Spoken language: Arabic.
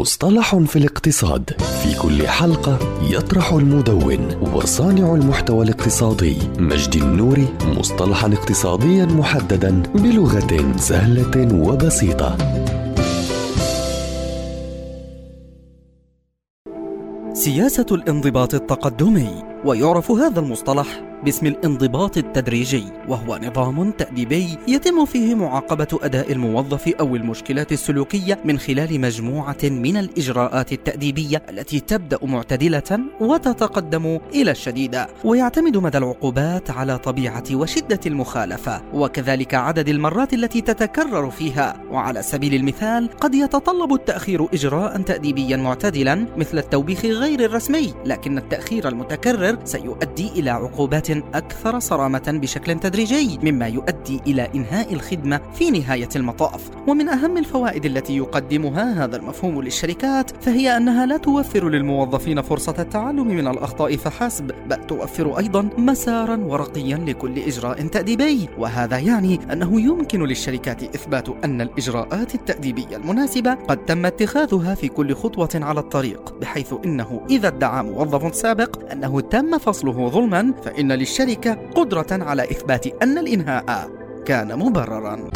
مصطلح في الاقتصاد. في كل حلقة يطرح المدون وصانع المحتوى الاقتصادي مجد النوري مصطلحا اقتصاديا محددا بلغة سهلة وبسيطة. سياسة الانضباط التقدمي ويعرف هذا المصطلح. باسم الانضباط التدريجي وهو نظام تأديبي يتم فيه معاقبة أداء الموظف أو المشكلات السلوكية من خلال مجموعة من الإجراءات التأديبية التي تبدأ معتدلة وتتقدم إلى الشديدة ويعتمد مدى العقوبات على طبيعة وشدة المخالفة وكذلك عدد المرات التي تتكرر فيها. وعلى سبيل المثال قد يتطلب التأخير إجراء تأديبيا معتدلا مثل التوبيخ غير الرسمي لكن التأخير المتكرر سيؤدي إلى عقوبات أكثر صرامة بشكل تدريجي مما يؤدي إلى إنهاء الخدمة في نهاية المطاف. ومن أهم الفوائد التي يقدمها هذا المفهوم للشركات فهي أنها لا توفر للموظفين فرصة التعلم من الأخطاء فحسب توفر أيضا مسارا ورقيا لكل إجراء تأديبي وهذا يعني أنه يمكن للشركات إثبات أن الإجراءات التأديبية المناسبة قد تم اتخاذها في كل خطوة على الطريق بحيث إنه إذا ادعى موظف سابق أنه تم فصله ظلما فإن للشركة قدرة على إثبات أن الإنهاء كان مبررا.